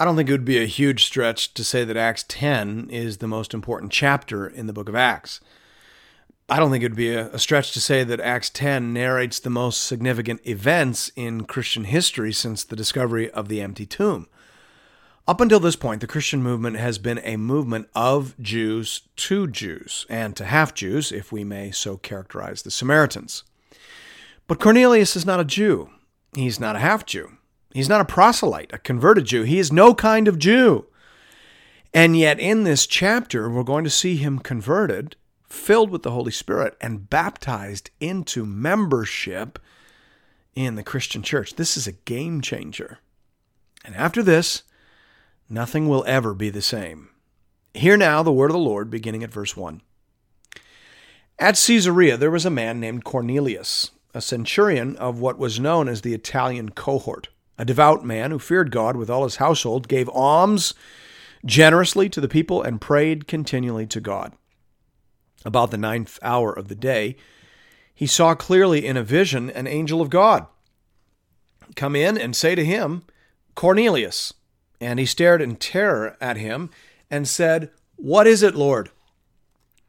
I don't think it would be a huge stretch to say that Acts 10 is the most important chapter in the book of Acts. I don't think it would be a, stretch to say that Acts 10 narrates the most significant events in Christian history since the discovery of the empty tomb. Up until this point, the Christian movement has been a movement of Jews to Jews, and to half Jews, if we may so characterize the Samaritans. But Cornelius is not a Jew. He's not a half Jew. He's not a proselyte, a converted Jew. He is no kind of Jew. And yet, in this chapter, we're going to see him converted, filled with the Holy Spirit, and baptized into membership in the Christian church. This is a game changer. And after this, nothing will ever be the same. Hear now the word of the Lord, beginning at verse 1. At Caesarea, there was a man named Cornelius, a centurion of what was known as the Italian cohort a devout man who feared God with all his household, gave alms generously to the people, and prayed continually to God. About the ninth hour of the day, he saw clearly in a vision an angel of God come in and say to him, Cornelius. And he stared in terror at him and said, What is it, Lord?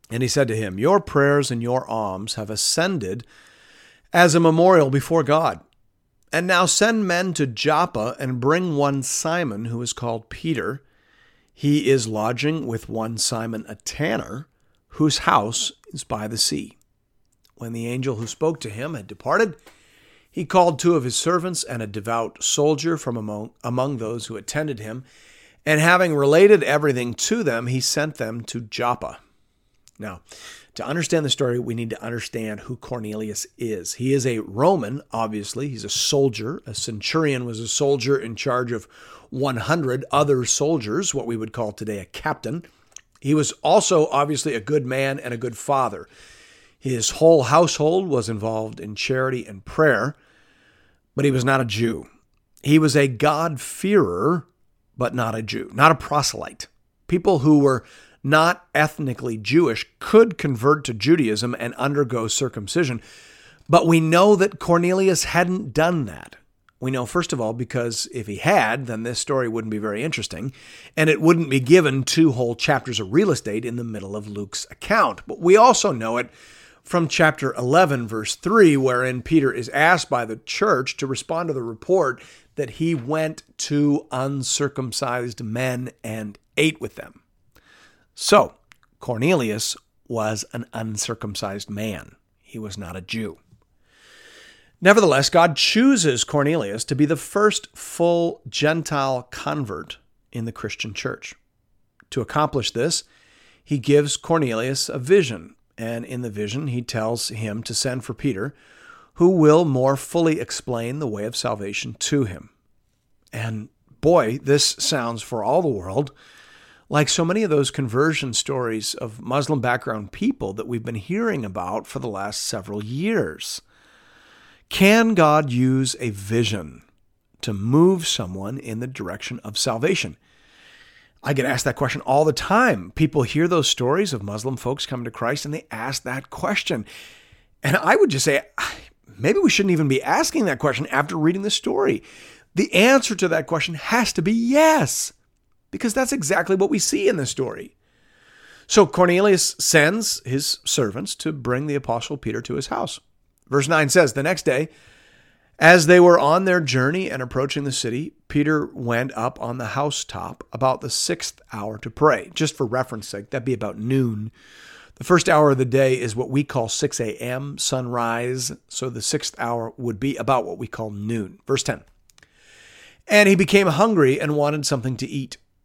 And he said to him, Your prayers and your alms have ascended as a memorial before God. And now send men to Joppa and bring one Simon, who is called Peter. He is lodging with one Simon, a tanner, whose house is by the sea. When the angel who spoke to him had departed, he called two of his servants and a devout soldier from among, among those who attended him, and having related everything to them, he sent them to Joppa. Now, to understand the story, we need to understand who Cornelius is. He is a Roman, obviously. He's a soldier. A centurion was a soldier in charge of 100 other soldiers, what we would call today a captain. He was also obviously a good man and a good father. His whole household was involved in charity and prayer, but he was not a Jew. He was a God-fearer, but not a Jew, not a proselyte. People who were not ethnically Jewish could convert to Judaism and undergo circumcision. But we know that Cornelius hadn't done that. We know, first of all, because if he had, then this story wouldn't be very interesting, and it wouldn't be given two whole chapters of real estate in the middle of Luke's account. But we also know it from chapter 11, verse 3, wherein Peter is asked by the church to respond to the report that he went to uncircumcised men and ate with them. So, Cornelius was an uncircumcised man. He was not a Jew. Nevertheless, God chooses Cornelius to be the first full Gentile convert in the Christian church. To accomplish this, he gives Cornelius a vision, and in the vision, he tells him to send for Peter, who will more fully explain the way of salvation to him. And boy, this sounds for all the world like so many of those conversion stories of Muslim background people that we've been hearing about for the last several years. Can God use a vision to move someone in the direction of salvation? I get asked that question all the time. People hear those stories of Muslim folks coming to Christ and they ask that question. And I would just say, maybe we shouldn't even be asking that question after reading the story. The answer to that question has to be yes because that's exactly what we see in the story. So Cornelius sends his servants to bring the apostle Peter to his house. Verse 9 says, The next day, as they were on their journey and approaching the city, Peter went up on the housetop about the sixth hour to pray. Just for reference sake, that'd be about noon. The first hour of the day is what we call 6 a.m., sunrise. So the sixth hour would be about what we call noon. Verse 10. And he became hungry and wanted something to eat.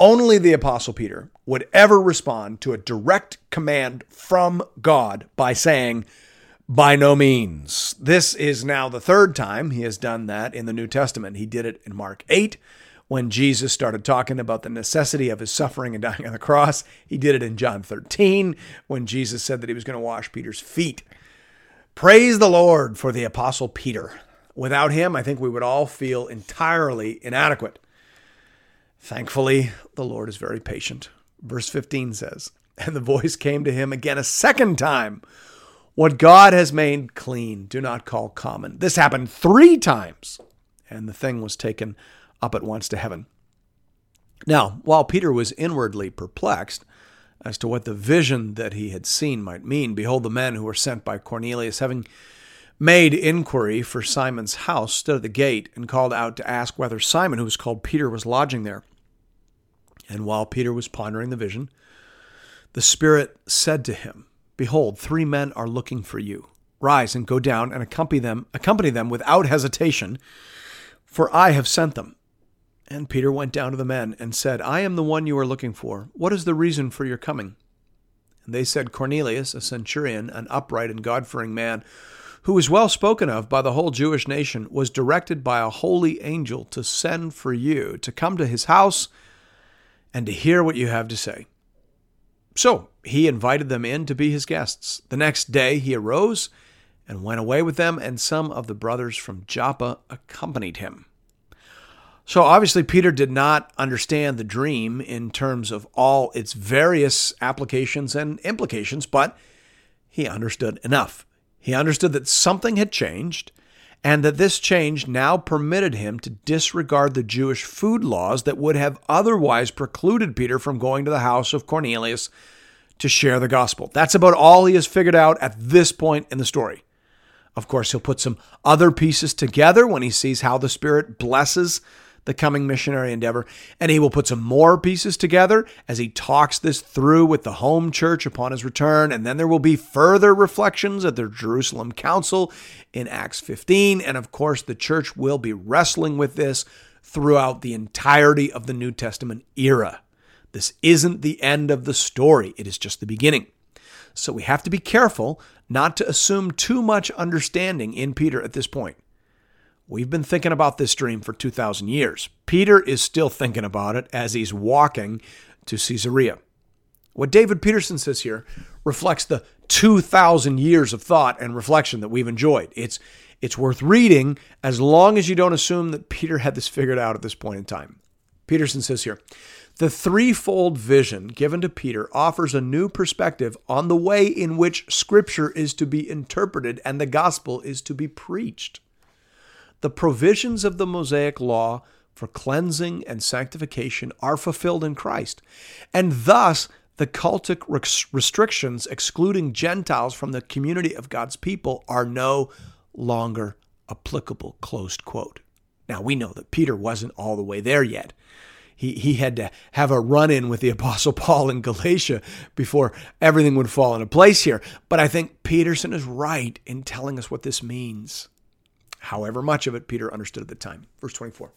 only the Apostle Peter would ever respond to a direct command from God by saying, by no means. This is now the third time he has done that in the New Testament. He did it in Mark 8 when Jesus started talking about the necessity of his suffering and dying on the cross. He did it in John 13 when Jesus said that he was going to wash Peter's feet. Praise the Lord for the Apostle Peter. Without him, I think we would all feel entirely inadequate. Thankfully, the Lord is very patient. Verse 15 says, And the voice came to him again a second time what God has made clean, do not call common. This happened three times, and the thing was taken up at once to heaven. Now, while Peter was inwardly perplexed as to what the vision that he had seen might mean, behold, the men who were sent by Cornelius, having made inquiry for Simon's house, stood at the gate and called out to ask whether Simon, who was called Peter, was lodging there. And while Peter was pondering the vision, the Spirit said to him, Behold, three men are looking for you. Rise and go down and accompany them, accompany them without hesitation, for I have sent them. And Peter went down to the men and said, I am the one you are looking for. What is the reason for your coming? And they said, Cornelius, a centurion, an upright and God fearing man, who was well spoken of by the whole Jewish nation, was directed by a holy angel to send for you, to come to his house and to hear what you have to say. So he invited them in to be his guests. The next day he arose and went away with them, and some of the brothers from Joppa accompanied him. So obviously, Peter did not understand the dream in terms of all its various applications and implications, but he understood enough. He understood that something had changed and that this change now permitted him to disregard the Jewish food laws that would have otherwise precluded Peter from going to the house of Cornelius to share the gospel. That's about all he has figured out at this point in the story. Of course, he'll put some other pieces together when he sees how the Spirit blesses the coming missionary endeavor. And he will put some more pieces together as he talks this through with the home church upon his return. And then there will be further reflections at the Jerusalem Council in Acts 15. And of course, the church will be wrestling with this throughout the entirety of the New Testament era. This isn't the end of the story, it is just the beginning. So we have to be careful not to assume too much understanding in Peter at this point. We've been thinking about this dream for 2,000 years. Peter is still thinking about it as he's walking to Caesarea. What David Peterson says here reflects the 2,000 years of thought and reflection that we've enjoyed. It's, it's worth reading as long as you don't assume that Peter had this figured out at this point in time. Peterson says here the threefold vision given to Peter offers a new perspective on the way in which Scripture is to be interpreted and the gospel is to be preached the provisions of the Mosaic law for cleansing and sanctification are fulfilled in Christ. And thus, the cultic restrictions excluding Gentiles from the community of God's people are no longer applicable. Closed quote. Now, we know that Peter wasn't all the way there yet. He, he had to have a run in with the Apostle Paul in Galatia before everything would fall into place here. But I think Peterson is right in telling us what this means however much of it Peter understood at the time. Verse 24.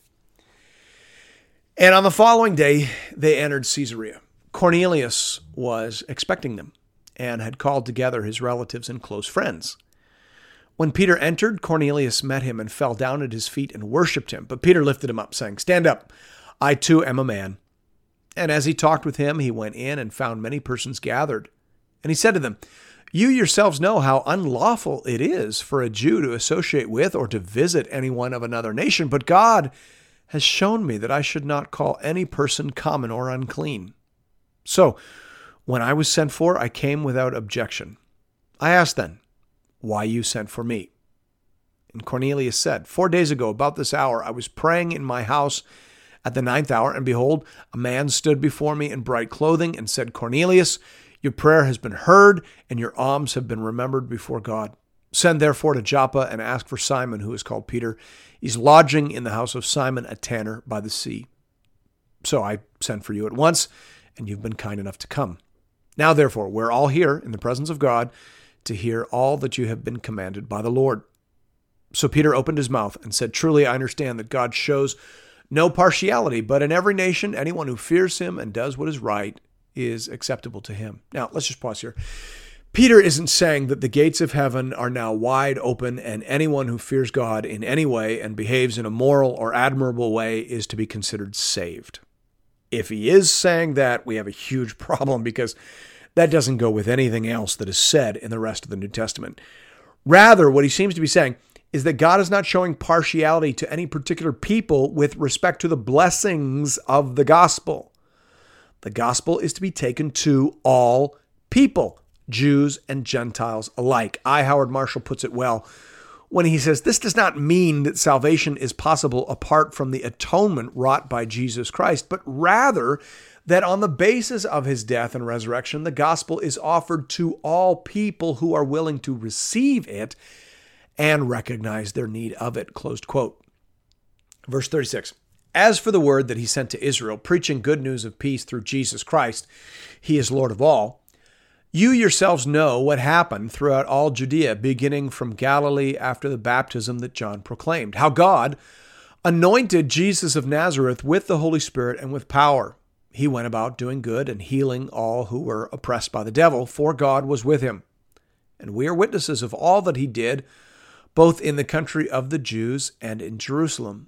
And on the following day, they entered Caesarea. Cornelius was expecting them and had called together his relatives and close friends. When Peter entered, Cornelius met him and fell down at his feet and worshipped him. But Peter lifted him up, saying, Stand up, I too am a man. And as he talked with him, he went in and found many persons gathered. And he said to them, you yourselves know how unlawful it is for a Jew to associate with or to visit anyone of another nation, but God has shown me that I should not call any person common or unclean. So, when I was sent for, I came without objection. I asked then, Why you sent for me? And Cornelius said, Four days ago, about this hour, I was praying in my house at the ninth hour, and behold, a man stood before me in bright clothing and said, Cornelius, your prayer has been heard, and your alms have been remembered before God. Send therefore to Joppa and ask for Simon, who is called Peter. He's lodging in the house of Simon, a tanner by the sea. So I sent for you at once, and you've been kind enough to come. Now, therefore, we're all here in the presence of God to hear all that you have been commanded by the Lord. So Peter opened his mouth and said, Truly, I understand that God shows no partiality, but in every nation, anyone who fears him and does what is right is acceptable to him. Now, let's just pause here. Peter isn't saying that the gates of heaven are now wide open and anyone who fears God in any way and behaves in a moral or admirable way is to be considered saved. If he is saying that, we have a huge problem because that doesn't go with anything else that is said in the rest of the New Testament. Rather, what he seems to be saying is that God is not showing partiality to any particular people with respect to the blessings of the gospel. The gospel is to be taken to all people Jews and Gentiles alike. I. Howard Marshall puts it well when he says this does not mean that salvation is possible apart from the atonement wrought by Jesus Christ, but rather that on the basis of his death and resurrection, the gospel is offered to all people who are willing to receive it and recognize their need of it. Closed quote. Verse 36. As for the word that he sent to Israel, preaching good news of peace through Jesus Christ, he is Lord of all. You yourselves know what happened throughout all Judea, beginning from Galilee after the baptism that John proclaimed, how God anointed Jesus of Nazareth with the Holy Spirit and with power. He went about doing good and healing all who were oppressed by the devil, for God was with him. And we are witnesses of all that he did, both in the country of the Jews and in Jerusalem.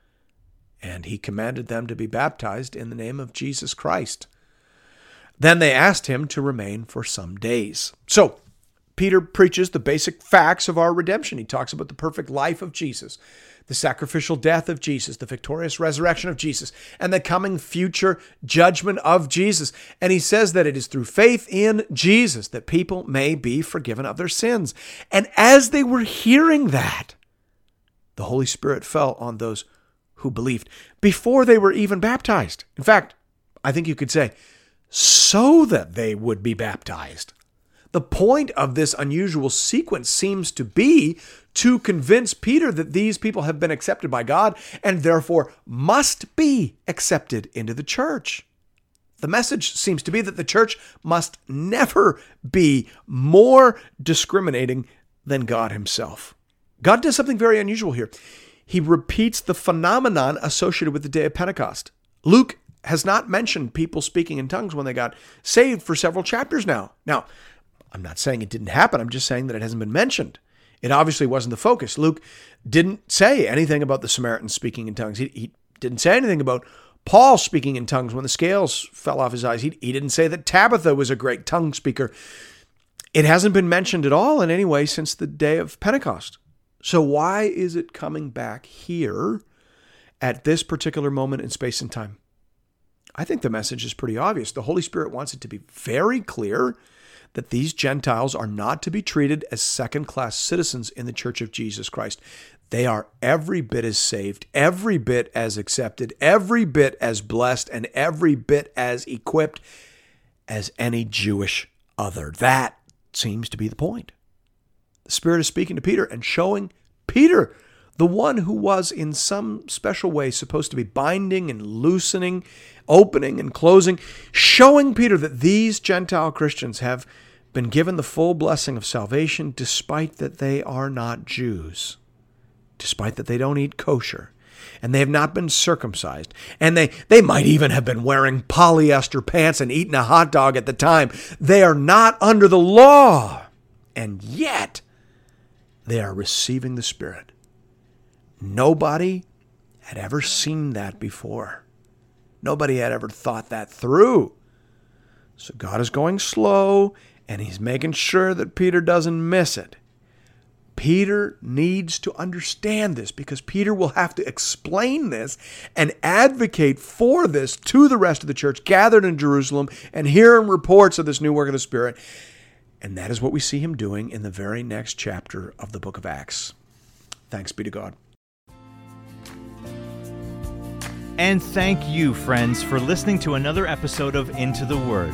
And he commanded them to be baptized in the name of Jesus Christ. Then they asked him to remain for some days. So, Peter preaches the basic facts of our redemption. He talks about the perfect life of Jesus, the sacrificial death of Jesus, the victorious resurrection of Jesus, and the coming future judgment of Jesus. And he says that it is through faith in Jesus that people may be forgiven of their sins. And as they were hearing that, the Holy Spirit fell on those who believed before they were even baptized. In fact, I think you could say, so that they would be baptized. The point of this unusual sequence seems to be to convince Peter that these people have been accepted by God and therefore must be accepted into the church. The message seems to be that the church must never be more discriminating than God Himself. God does something very unusual here. He repeats the phenomenon associated with the day of Pentecost. Luke has not mentioned people speaking in tongues when they got saved for several chapters now. Now, I'm not saying it didn't happen. I'm just saying that it hasn't been mentioned. It obviously wasn't the focus. Luke didn't say anything about the Samaritans speaking in tongues. He, he didn't say anything about Paul speaking in tongues when the scales fell off his eyes. He, he didn't say that Tabitha was a great tongue speaker. It hasn't been mentioned at all in any way since the day of Pentecost. So, why is it coming back here at this particular moment in space and time? I think the message is pretty obvious. The Holy Spirit wants it to be very clear that these Gentiles are not to be treated as second class citizens in the church of Jesus Christ. They are every bit as saved, every bit as accepted, every bit as blessed, and every bit as equipped as any Jewish other. That seems to be the point. Spirit is speaking to Peter and showing Peter the one who was in some special way supposed to be binding and loosening, opening and closing, showing Peter that these Gentile Christians have been given the full blessing of salvation despite that they are not Jews, despite that they don't eat kosher, and they have not been circumcised, and they, they might even have been wearing polyester pants and eating a hot dog at the time, they are not under the law. And yet, they are receiving the Spirit. Nobody had ever seen that before. Nobody had ever thought that through. So God is going slow and he's making sure that Peter doesn't miss it. Peter needs to understand this because Peter will have to explain this and advocate for this to the rest of the church gathered in Jerusalem and hearing reports of this new work of the Spirit. And that is what we see him doing in the very next chapter of the book of Acts. Thanks be to God. And thank you, friends, for listening to another episode of Into the Word.